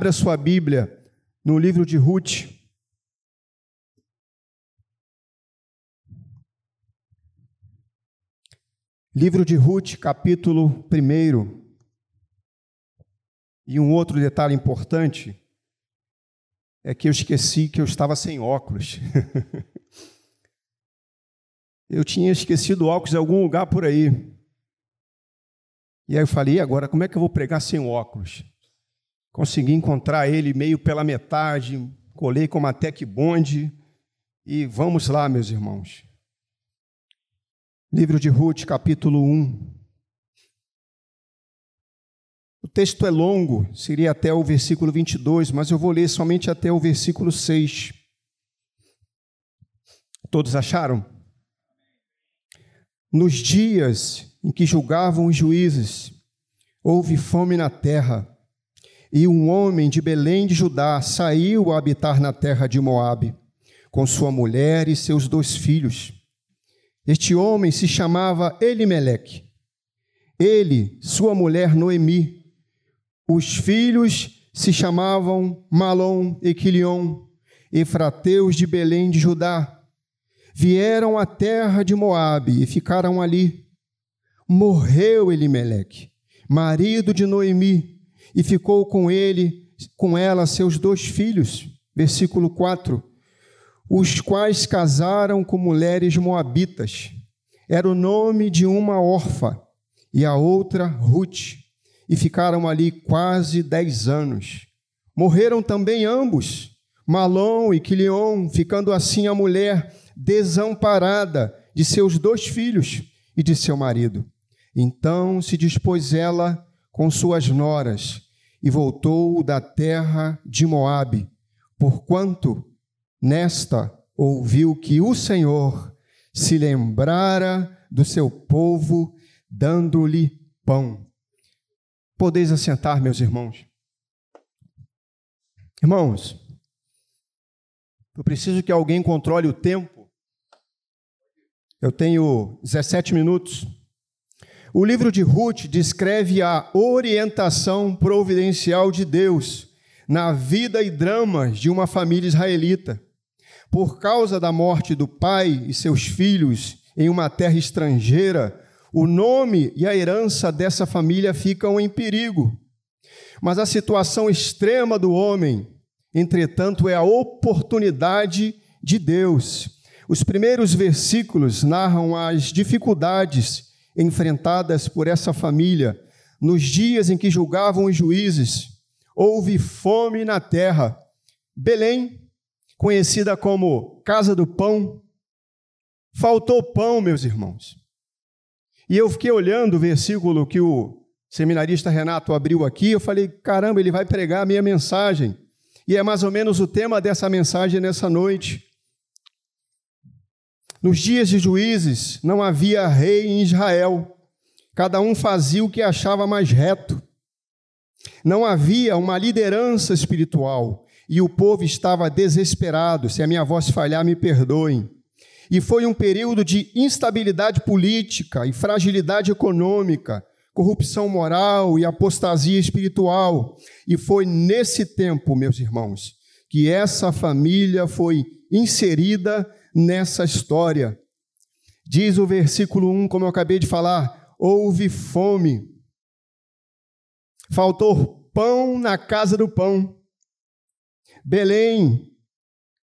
Abra sua Bíblia no livro de Ruth. Livro de Ruth, capítulo 1. E um outro detalhe importante é que eu esqueci que eu estava sem óculos. eu tinha esquecido óculos em algum lugar por aí. E aí eu falei, e agora, como é que eu vou pregar sem óculos? Consegui encontrar ele meio pela metade, colei com uma tech bonde e vamos lá, meus irmãos. Livro de Ruth, capítulo 1. O texto é longo, seria até o versículo 22, mas eu vou ler somente até o versículo 6. Todos acharam? Nos dias em que julgavam os juízes, houve fome na terra, e um homem de Belém de Judá saiu a habitar na terra de Moabe, com sua mulher e seus dois filhos. Este homem se chamava Elimeleque. Ele, sua mulher Noemi, os filhos se chamavam Malom e Quilion, efrateus de Belém de Judá. Vieram à terra de Moabe e ficaram ali. Morreu Elimeleque, marido de Noemi, e ficou com ele, com ela, seus dois filhos. Versículo 4. Os quais casaram com mulheres moabitas. Era o nome de uma órfã e a outra Ruth e ficaram ali quase dez anos. Morreram também ambos, Malom e Quilion, ficando assim a mulher desamparada de seus dois filhos e de seu marido. Então se dispôs ela com suas noras e voltou da terra de Moabe, porquanto nesta ouviu que o Senhor se lembrara do seu povo, dando-lhe pão. Podeis assentar, meus irmãos. Irmãos, eu preciso que alguém controle o tempo. Eu tenho 17 minutos. O livro de Ruth descreve a orientação providencial de Deus na vida e dramas de uma família israelita. Por causa da morte do pai e seus filhos em uma terra estrangeira, o nome e a herança dessa família ficam em perigo. Mas a situação extrema do homem, entretanto, é a oportunidade de Deus. Os primeiros versículos narram as dificuldades enfrentadas por essa família nos dias em que julgavam os juízes. Houve fome na terra. Belém, conhecida como Casa do Pão, faltou pão, meus irmãos. E eu fiquei olhando o versículo que o seminarista Renato abriu aqui, eu falei, caramba, ele vai pregar a minha mensagem. E é mais ou menos o tema dessa mensagem nessa noite. Nos dias de juízes não havia rei em Israel, cada um fazia o que achava mais reto. Não havia uma liderança espiritual e o povo estava desesperado. Se a minha voz falhar, me perdoem e foi um período de instabilidade política e fragilidade econômica, corrupção moral e apostasia espiritual. E foi nesse tempo, meus irmãos, que essa família foi inserida nessa história. Diz o versículo 1, como eu acabei de falar: houve fome, faltou pão na casa do pão. Belém,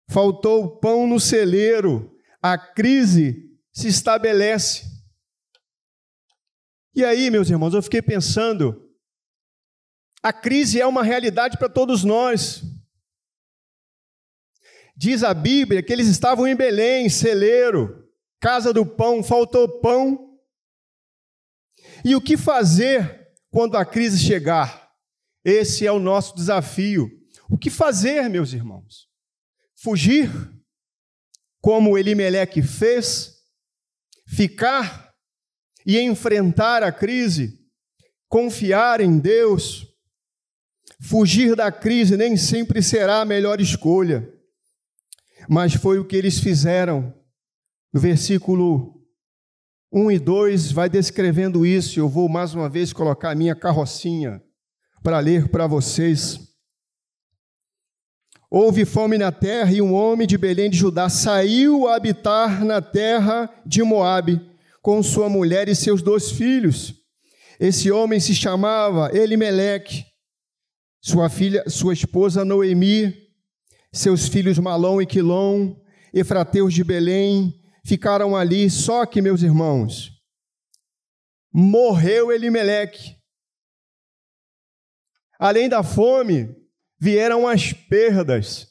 faltou pão no celeiro a crise se estabelece. E aí, meus irmãos, eu fiquei pensando, a crise é uma realidade para todos nós. Diz a Bíblia que eles estavam em Belém, celeiro, casa do pão, faltou pão. E o que fazer quando a crise chegar? Esse é o nosso desafio. O que fazer, meus irmãos? Fugir? como Elimeleque fez, ficar e enfrentar a crise, confiar em Deus, fugir da crise nem sempre será a melhor escolha, mas foi o que eles fizeram. No versículo 1 e 2 vai descrevendo isso. Eu vou mais uma vez colocar a minha carrocinha para ler para vocês. Houve fome na terra e um homem de Belém de Judá saiu a habitar na terra de Moabe com sua mulher e seus dois filhos. Esse homem se chamava Elimeleque, sua filha, sua esposa Noemi, seus filhos Malom e Quilom, Efrateus de Belém, ficaram ali, só que, meus irmãos, morreu Elimeleque. Além da fome, vieram as perdas.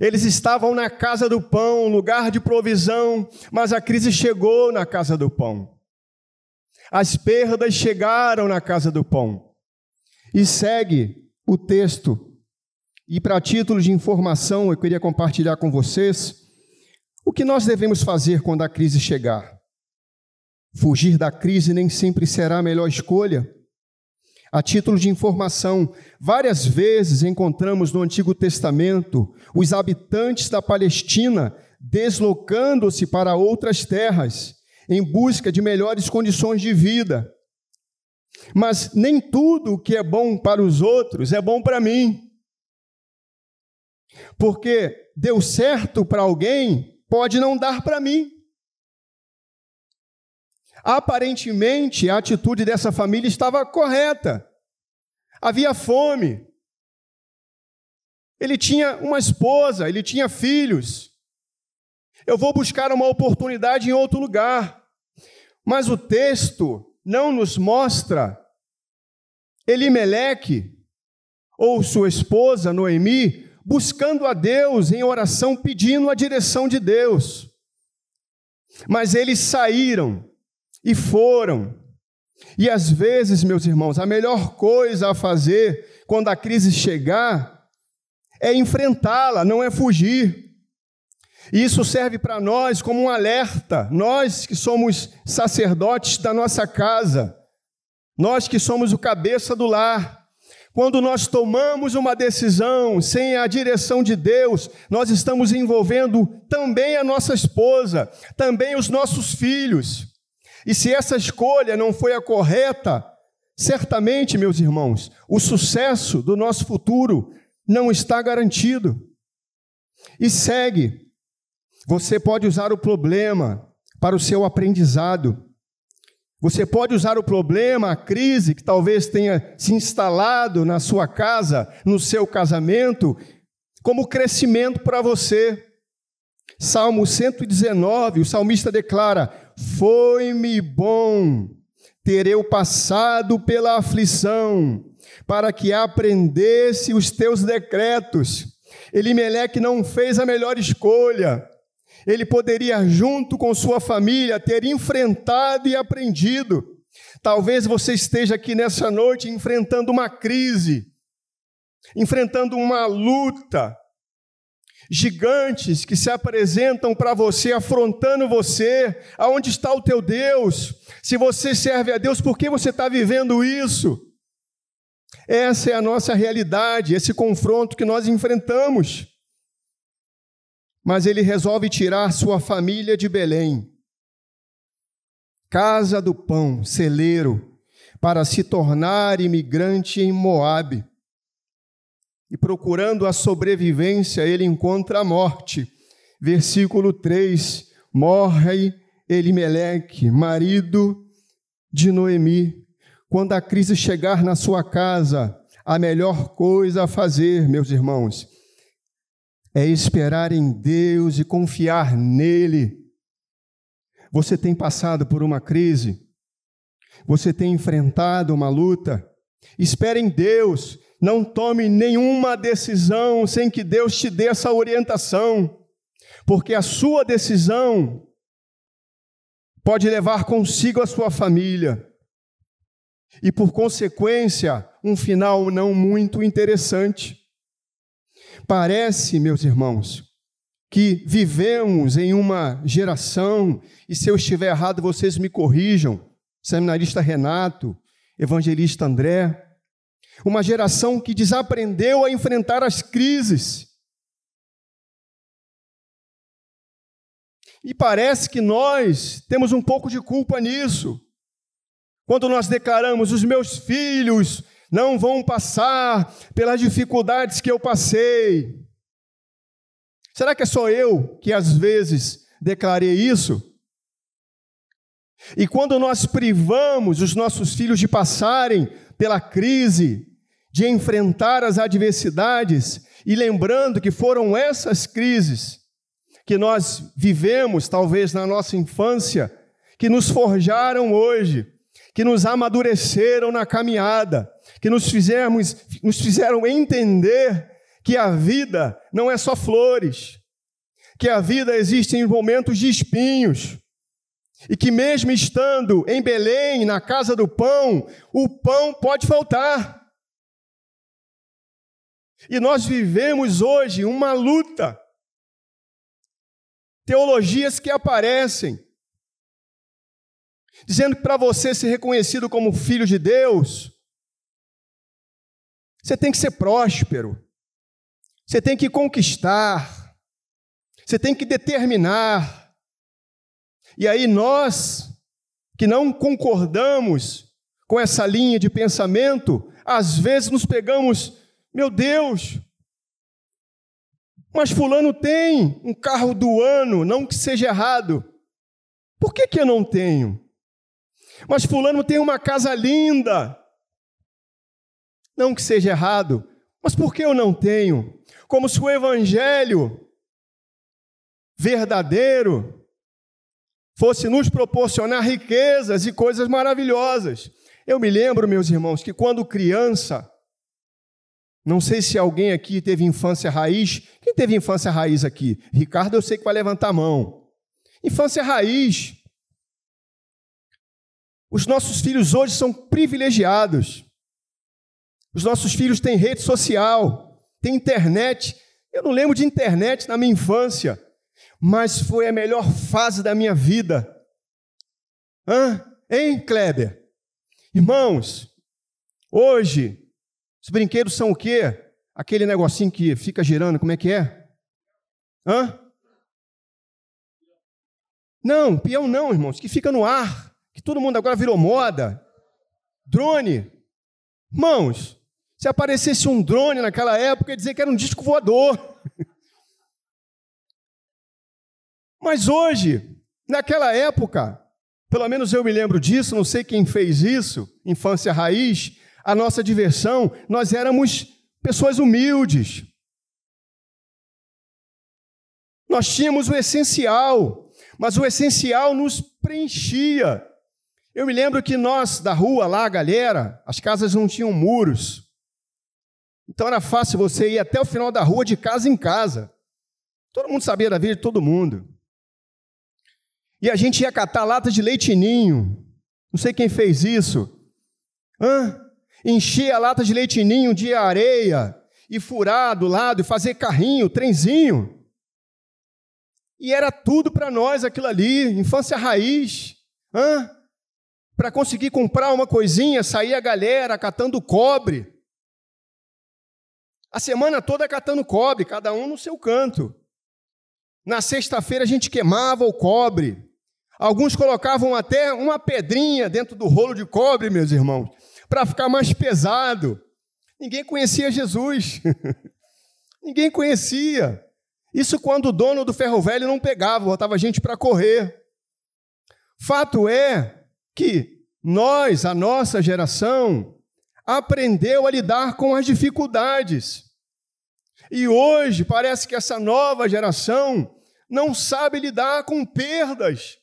Eles estavam na casa do pão, lugar de provisão, mas a crise chegou na casa do pão. As perdas chegaram na casa do pão. E segue o texto. E para título de informação, eu queria compartilhar com vocês o que nós devemos fazer quando a crise chegar. Fugir da crise nem sempre será a melhor escolha. A título de informação, várias vezes encontramos no Antigo Testamento os habitantes da Palestina deslocando-se para outras terras em busca de melhores condições de vida. Mas nem tudo o que é bom para os outros é bom para mim. Porque deu certo para alguém, pode não dar para mim. Aparentemente, a atitude dessa família estava correta. Havia fome. Ele tinha uma esposa, ele tinha filhos. Eu vou buscar uma oportunidade em outro lugar. Mas o texto não nos mostra Elimeleque ou sua esposa Noemi buscando a Deus em oração, pedindo a direção de Deus. Mas eles saíram e foram. E às vezes, meus irmãos, a melhor coisa a fazer quando a crise chegar é enfrentá-la, não é fugir. E isso serve para nós como um alerta, nós que somos sacerdotes da nossa casa, nós que somos o cabeça do lar. Quando nós tomamos uma decisão sem a direção de Deus, nós estamos envolvendo também a nossa esposa, também os nossos filhos. E se essa escolha não foi a correta, certamente, meus irmãos, o sucesso do nosso futuro não está garantido. E segue. Você pode usar o problema para o seu aprendizado. Você pode usar o problema, a crise que talvez tenha se instalado na sua casa, no seu casamento, como crescimento para você. Salmo 119, o salmista declara: foi-me bom ter eu passado pela aflição, para que aprendesse os teus decretos. Elimeleque não fez a melhor escolha. Ele poderia, junto com sua família, ter enfrentado e aprendido. Talvez você esteja aqui nessa noite enfrentando uma crise, enfrentando uma luta, gigantes que se apresentam para você, afrontando você. Aonde está o teu Deus? Se você serve a Deus, por que você está vivendo isso? Essa é a nossa realidade, esse confronto que nós enfrentamos. Mas ele resolve tirar sua família de Belém, casa do pão, celeiro, para se tornar imigrante em Moabe e procurando a sobrevivência, ele encontra a morte. Versículo 3: Morre Elimeleque, marido de Noemi. Quando a crise chegar na sua casa, a melhor coisa a fazer, meus irmãos, é esperar em Deus e confiar nele. Você tem passado por uma crise, você tem enfrentado uma luta, espere em Deus, não tome nenhuma decisão sem que Deus te dê essa orientação, porque a sua decisão pode levar consigo a sua família. E, por consequência, um final não muito interessante. Parece, meus irmãos, que vivemos em uma geração, e se eu estiver errado, vocês me corrijam, seminarista Renato, evangelista André, uma geração que desaprendeu a enfrentar as crises. E parece que nós temos um pouco de culpa nisso. Quando nós declaramos, os meus filhos não vão passar pelas dificuldades que eu passei. Será que é só eu que às vezes declarei isso? E quando nós privamos os nossos filhos de passarem pela crise, de enfrentar as adversidades, e lembrando que foram essas crises que nós vivemos, talvez na nossa infância, que nos forjaram hoje, que nos amadureceram na caminhada, que nos, fizemos, nos fizeram entender que a vida não é só flores, que a vida existe em momentos de espinhos, e que mesmo estando em Belém, na casa do pão, o pão pode faltar. E nós vivemos hoje uma luta. Teologias que aparecem, dizendo que para você ser reconhecido como filho de Deus, você tem que ser próspero, você tem que conquistar, você tem que determinar. E aí nós, que não concordamos com essa linha de pensamento, às vezes nos pegamos meu Deus! Mas Fulano tem um carro do ano, não que seja errado. Por que, que eu não tenho? Mas Fulano tem uma casa linda. Não que seja errado, mas por que eu não tenho? Como se o Evangelho verdadeiro fosse nos proporcionar riquezas e coisas maravilhosas. Eu me lembro, meus irmãos, que quando criança, não sei se alguém aqui teve infância raiz. Quem teve infância raiz aqui? Ricardo, eu sei que vai levantar a mão. Infância raiz. Os nossos filhos hoje são privilegiados. Os nossos filhos têm rede social, têm internet. Eu não lembro de internet na minha infância, mas foi a melhor fase da minha vida. Hã? Hein, Kleber? Irmãos, hoje os brinquedos são o quê? Aquele negocinho que fica girando, como é que é? Hã? Não, peão não, irmãos, que fica no ar, que todo mundo agora virou moda. Drone. Irmãos, se aparecesse um drone naquela época, ia dizer que era um disco voador. Mas hoje, naquela época, pelo menos eu me lembro disso, não sei quem fez isso, infância raiz, a nossa diversão, nós éramos pessoas humildes. Nós tínhamos o essencial, mas o essencial nos preenchia. Eu me lembro que nós, da rua lá, galera, as casas não tinham muros. Então era fácil você ir até o final da rua, de casa em casa. Todo mundo sabia da vida de todo mundo. E a gente ia catar lata de leite ninho. Não sei quem fez isso. Hã? encher a lata de leite ninho de areia e furar do lado e fazer carrinho, trenzinho. E era tudo para nós aquilo ali, infância raiz. Para conseguir comprar uma coisinha, saía a galera catando cobre. A semana toda catando cobre, cada um no seu canto. Na sexta-feira a gente queimava o cobre. Alguns colocavam até uma pedrinha dentro do rolo de cobre, meus irmãos, para ficar mais pesado. Ninguém conhecia Jesus. Ninguém conhecia. Isso quando o dono do ferro velho não pegava, botava gente para correr. Fato é que nós, a nossa geração, aprendeu a lidar com as dificuldades. E hoje parece que essa nova geração não sabe lidar com perdas.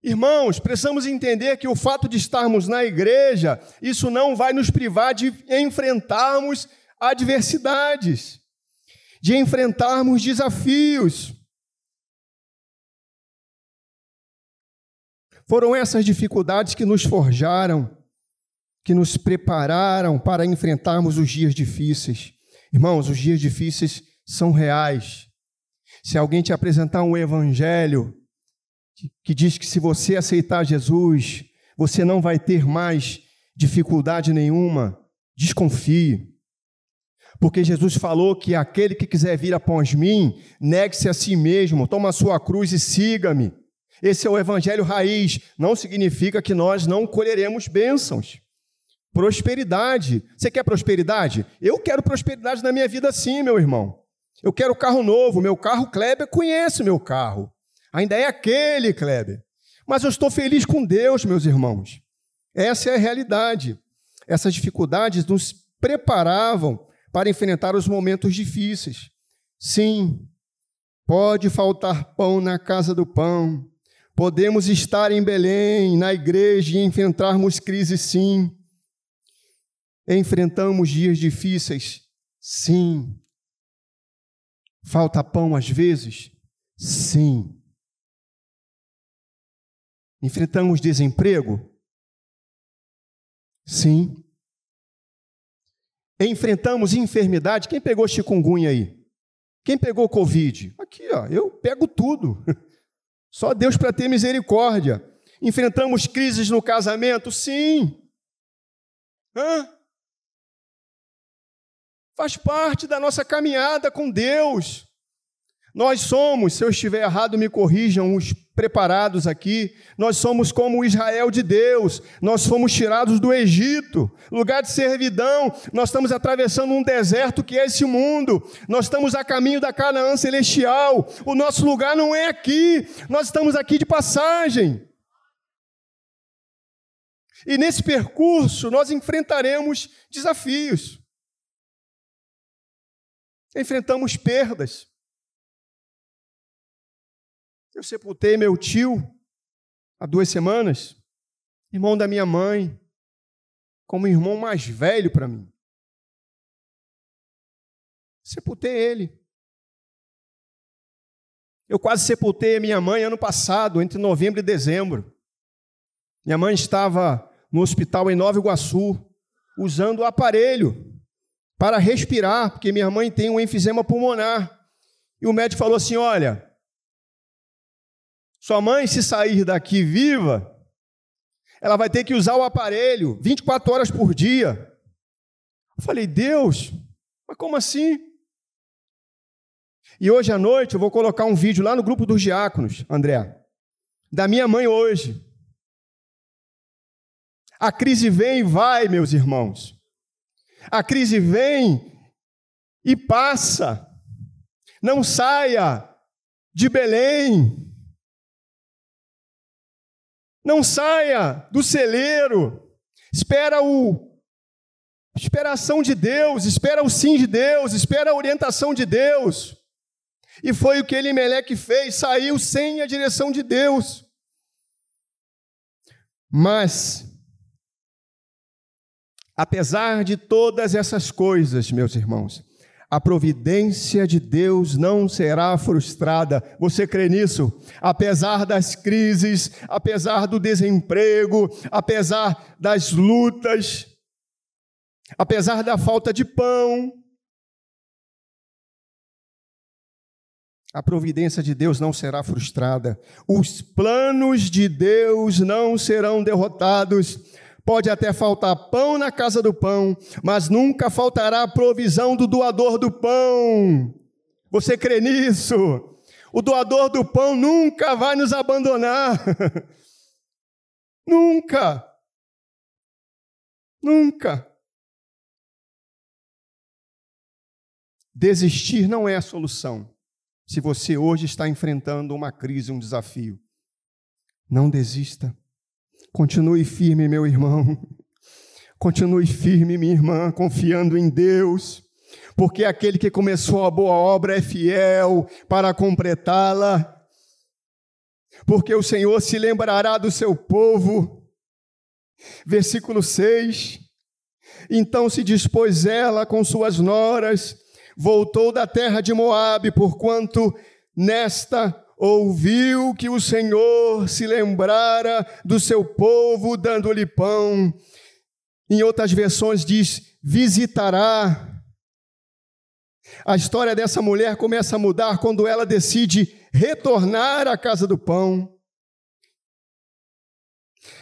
Irmãos, precisamos entender que o fato de estarmos na igreja, isso não vai nos privar de enfrentarmos adversidades, de enfrentarmos desafios. Foram essas dificuldades que nos forjaram, que nos prepararam para enfrentarmos os dias difíceis. Irmãos, os dias difíceis são reais. Se alguém te apresentar um evangelho que diz que se você aceitar Jesus, você não vai ter mais dificuldade nenhuma. Desconfie. Porque Jesus falou que aquele que quiser vir após mim, negue-se a si mesmo, toma a sua cruz e siga-me. Esse é o evangelho raiz. Não significa que nós não colheremos bênçãos. Prosperidade. Você quer prosperidade? Eu quero prosperidade na minha vida sim, meu irmão. Eu quero carro novo. Meu carro, Kleber, conhece meu carro. Ainda é aquele, Kleber. Mas eu estou feliz com Deus, meus irmãos. Essa é a realidade. Essas dificuldades nos preparavam para enfrentar os momentos difíceis. Sim, pode faltar pão na casa do pão. Podemos estar em Belém, na igreja e enfrentarmos crises, sim. Enfrentamos dias difíceis, sim. Falta pão às vezes? Sim. Enfrentamos desemprego? Sim. Enfrentamos enfermidade. Quem pegou chikungunya aí? Quem pegou Covid? Aqui, ó, eu pego tudo. Só Deus para ter misericórdia. Enfrentamos crises no casamento? Sim. Hã? Faz parte da nossa caminhada com Deus. Nós somos, se eu estiver errado, me corrijam os preparados aqui. Nós somos como o Israel de Deus. Nós fomos tirados do Egito, lugar de servidão. Nós estamos atravessando um deserto que é esse mundo. Nós estamos a caminho da Canaã celestial. O nosso lugar não é aqui. Nós estamos aqui de passagem. E nesse percurso nós enfrentaremos desafios. Enfrentamos perdas. Eu sepultei meu tio há duas semanas, irmão da minha mãe, como irmão mais velho para mim. Sepultei ele. Eu quase sepultei a minha mãe ano passado, entre novembro e dezembro. Minha mãe estava no hospital em Nova Iguaçu, usando o aparelho para respirar, porque minha mãe tem um enfisema pulmonar. E o médico falou assim: Olha, sua mãe, se sair daqui viva, ela vai ter que usar o aparelho 24 horas por dia. Eu falei, Deus, mas como assim? E hoje à noite eu vou colocar um vídeo lá no grupo dos diáconos, André, da minha mãe hoje. A crise vem e vai, meus irmãos. A crise vem e passa. Não saia de Belém não saia do celeiro. Espera o espera a ação de Deus, espera o sim de Deus, espera a orientação de Deus. E foi o que Elimeleque fez, saiu sem a direção de Deus. Mas, apesar de todas essas coisas, meus irmãos, a providência de Deus não será frustrada. Você crê nisso? Apesar das crises, apesar do desemprego, apesar das lutas, apesar da falta de pão, a providência de Deus não será frustrada. Os planos de Deus não serão derrotados Pode até faltar pão na casa do pão, mas nunca faltará a provisão do doador do pão. Você crê nisso? O doador do pão nunca vai nos abandonar. nunca. Nunca. Desistir não é a solução. Se você hoje está enfrentando uma crise, um desafio, não desista. Continue firme, meu irmão. Continue firme, minha irmã, confiando em Deus, porque aquele que começou a boa obra é fiel para completá-la. Porque o Senhor se lembrará do seu povo. Versículo 6. Então se dispôs ela com suas noras, voltou da terra de Moabe, porquanto nesta ouviu que o Senhor se lembrara do seu povo, dando-lhe pão. Em outras versões diz: visitará. A história dessa mulher começa a mudar quando ela decide retornar à casa do pão.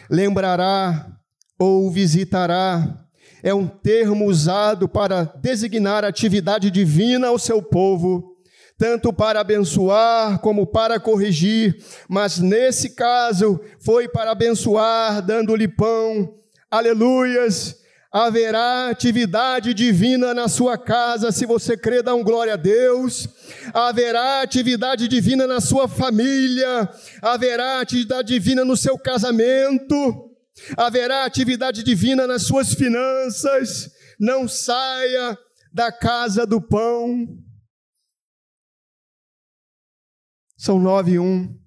Lembrará ou visitará é um termo usado para designar a atividade divina ao seu povo tanto para abençoar como para corrigir, mas nesse caso foi para abençoar, dando-lhe pão. Aleluias! Haverá atividade divina na sua casa, se você crê, dá um glória a Deus. Haverá atividade divina na sua família. Haverá atividade divina no seu casamento. Haverá atividade divina nas suas finanças. Não saia da casa do pão. São nove e um.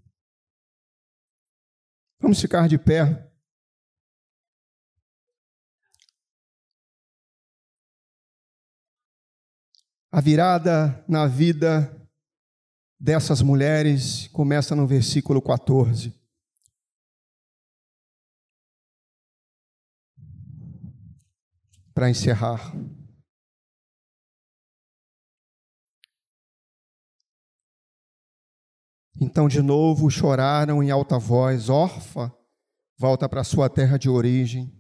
Vamos ficar de pé. A virada na vida dessas mulheres começa no versículo 14. Para encerrar. Então, de novo, choraram em alta voz: Orfa, volta para sua terra de origem.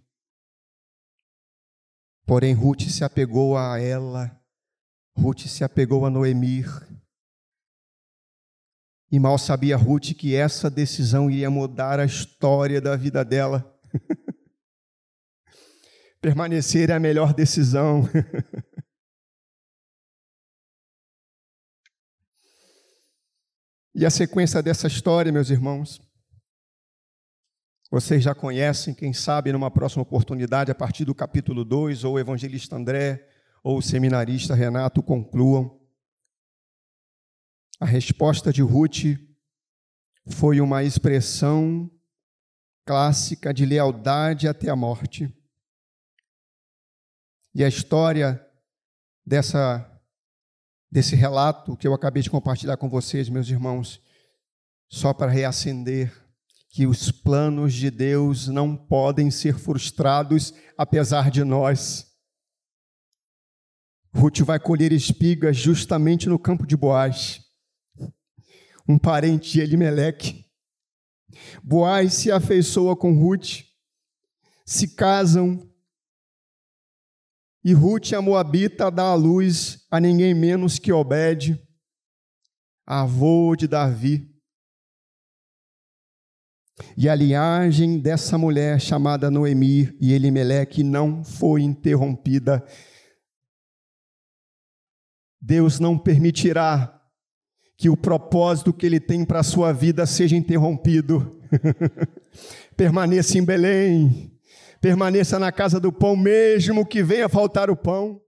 Porém, Ruth se apegou a ela Ruth se apegou a Noemir. E mal sabia Ruth que essa decisão iria mudar a história da vida dela. Permanecer é a melhor decisão. e a sequência dessa história, meus irmãos, vocês já conhecem, quem sabe, numa próxima oportunidade, a partir do capítulo 2, ou o evangelista André ou o seminarista Renato concluam. A resposta de Ruth foi uma expressão clássica de lealdade até a morte. E a história dessa desse relato que eu acabei de compartilhar com vocês, meus irmãos, só para reacender que os planos de Deus não podem ser frustrados apesar de nós. Ruth vai colher espigas justamente no campo de Boaz, um parente de Elimeleque. Boaz se afeiçoa com Ruth, se casam, e Ruth, a Moabita, dá a luz a ninguém menos que Obed, avô de Davi. E a linhagem dessa mulher chamada Noemi e Elimeleque não foi interrompida Deus não permitirá que o propósito que Ele tem para a sua vida seja interrompido. permaneça em Belém, permaneça na casa do pão, mesmo que venha faltar o pão.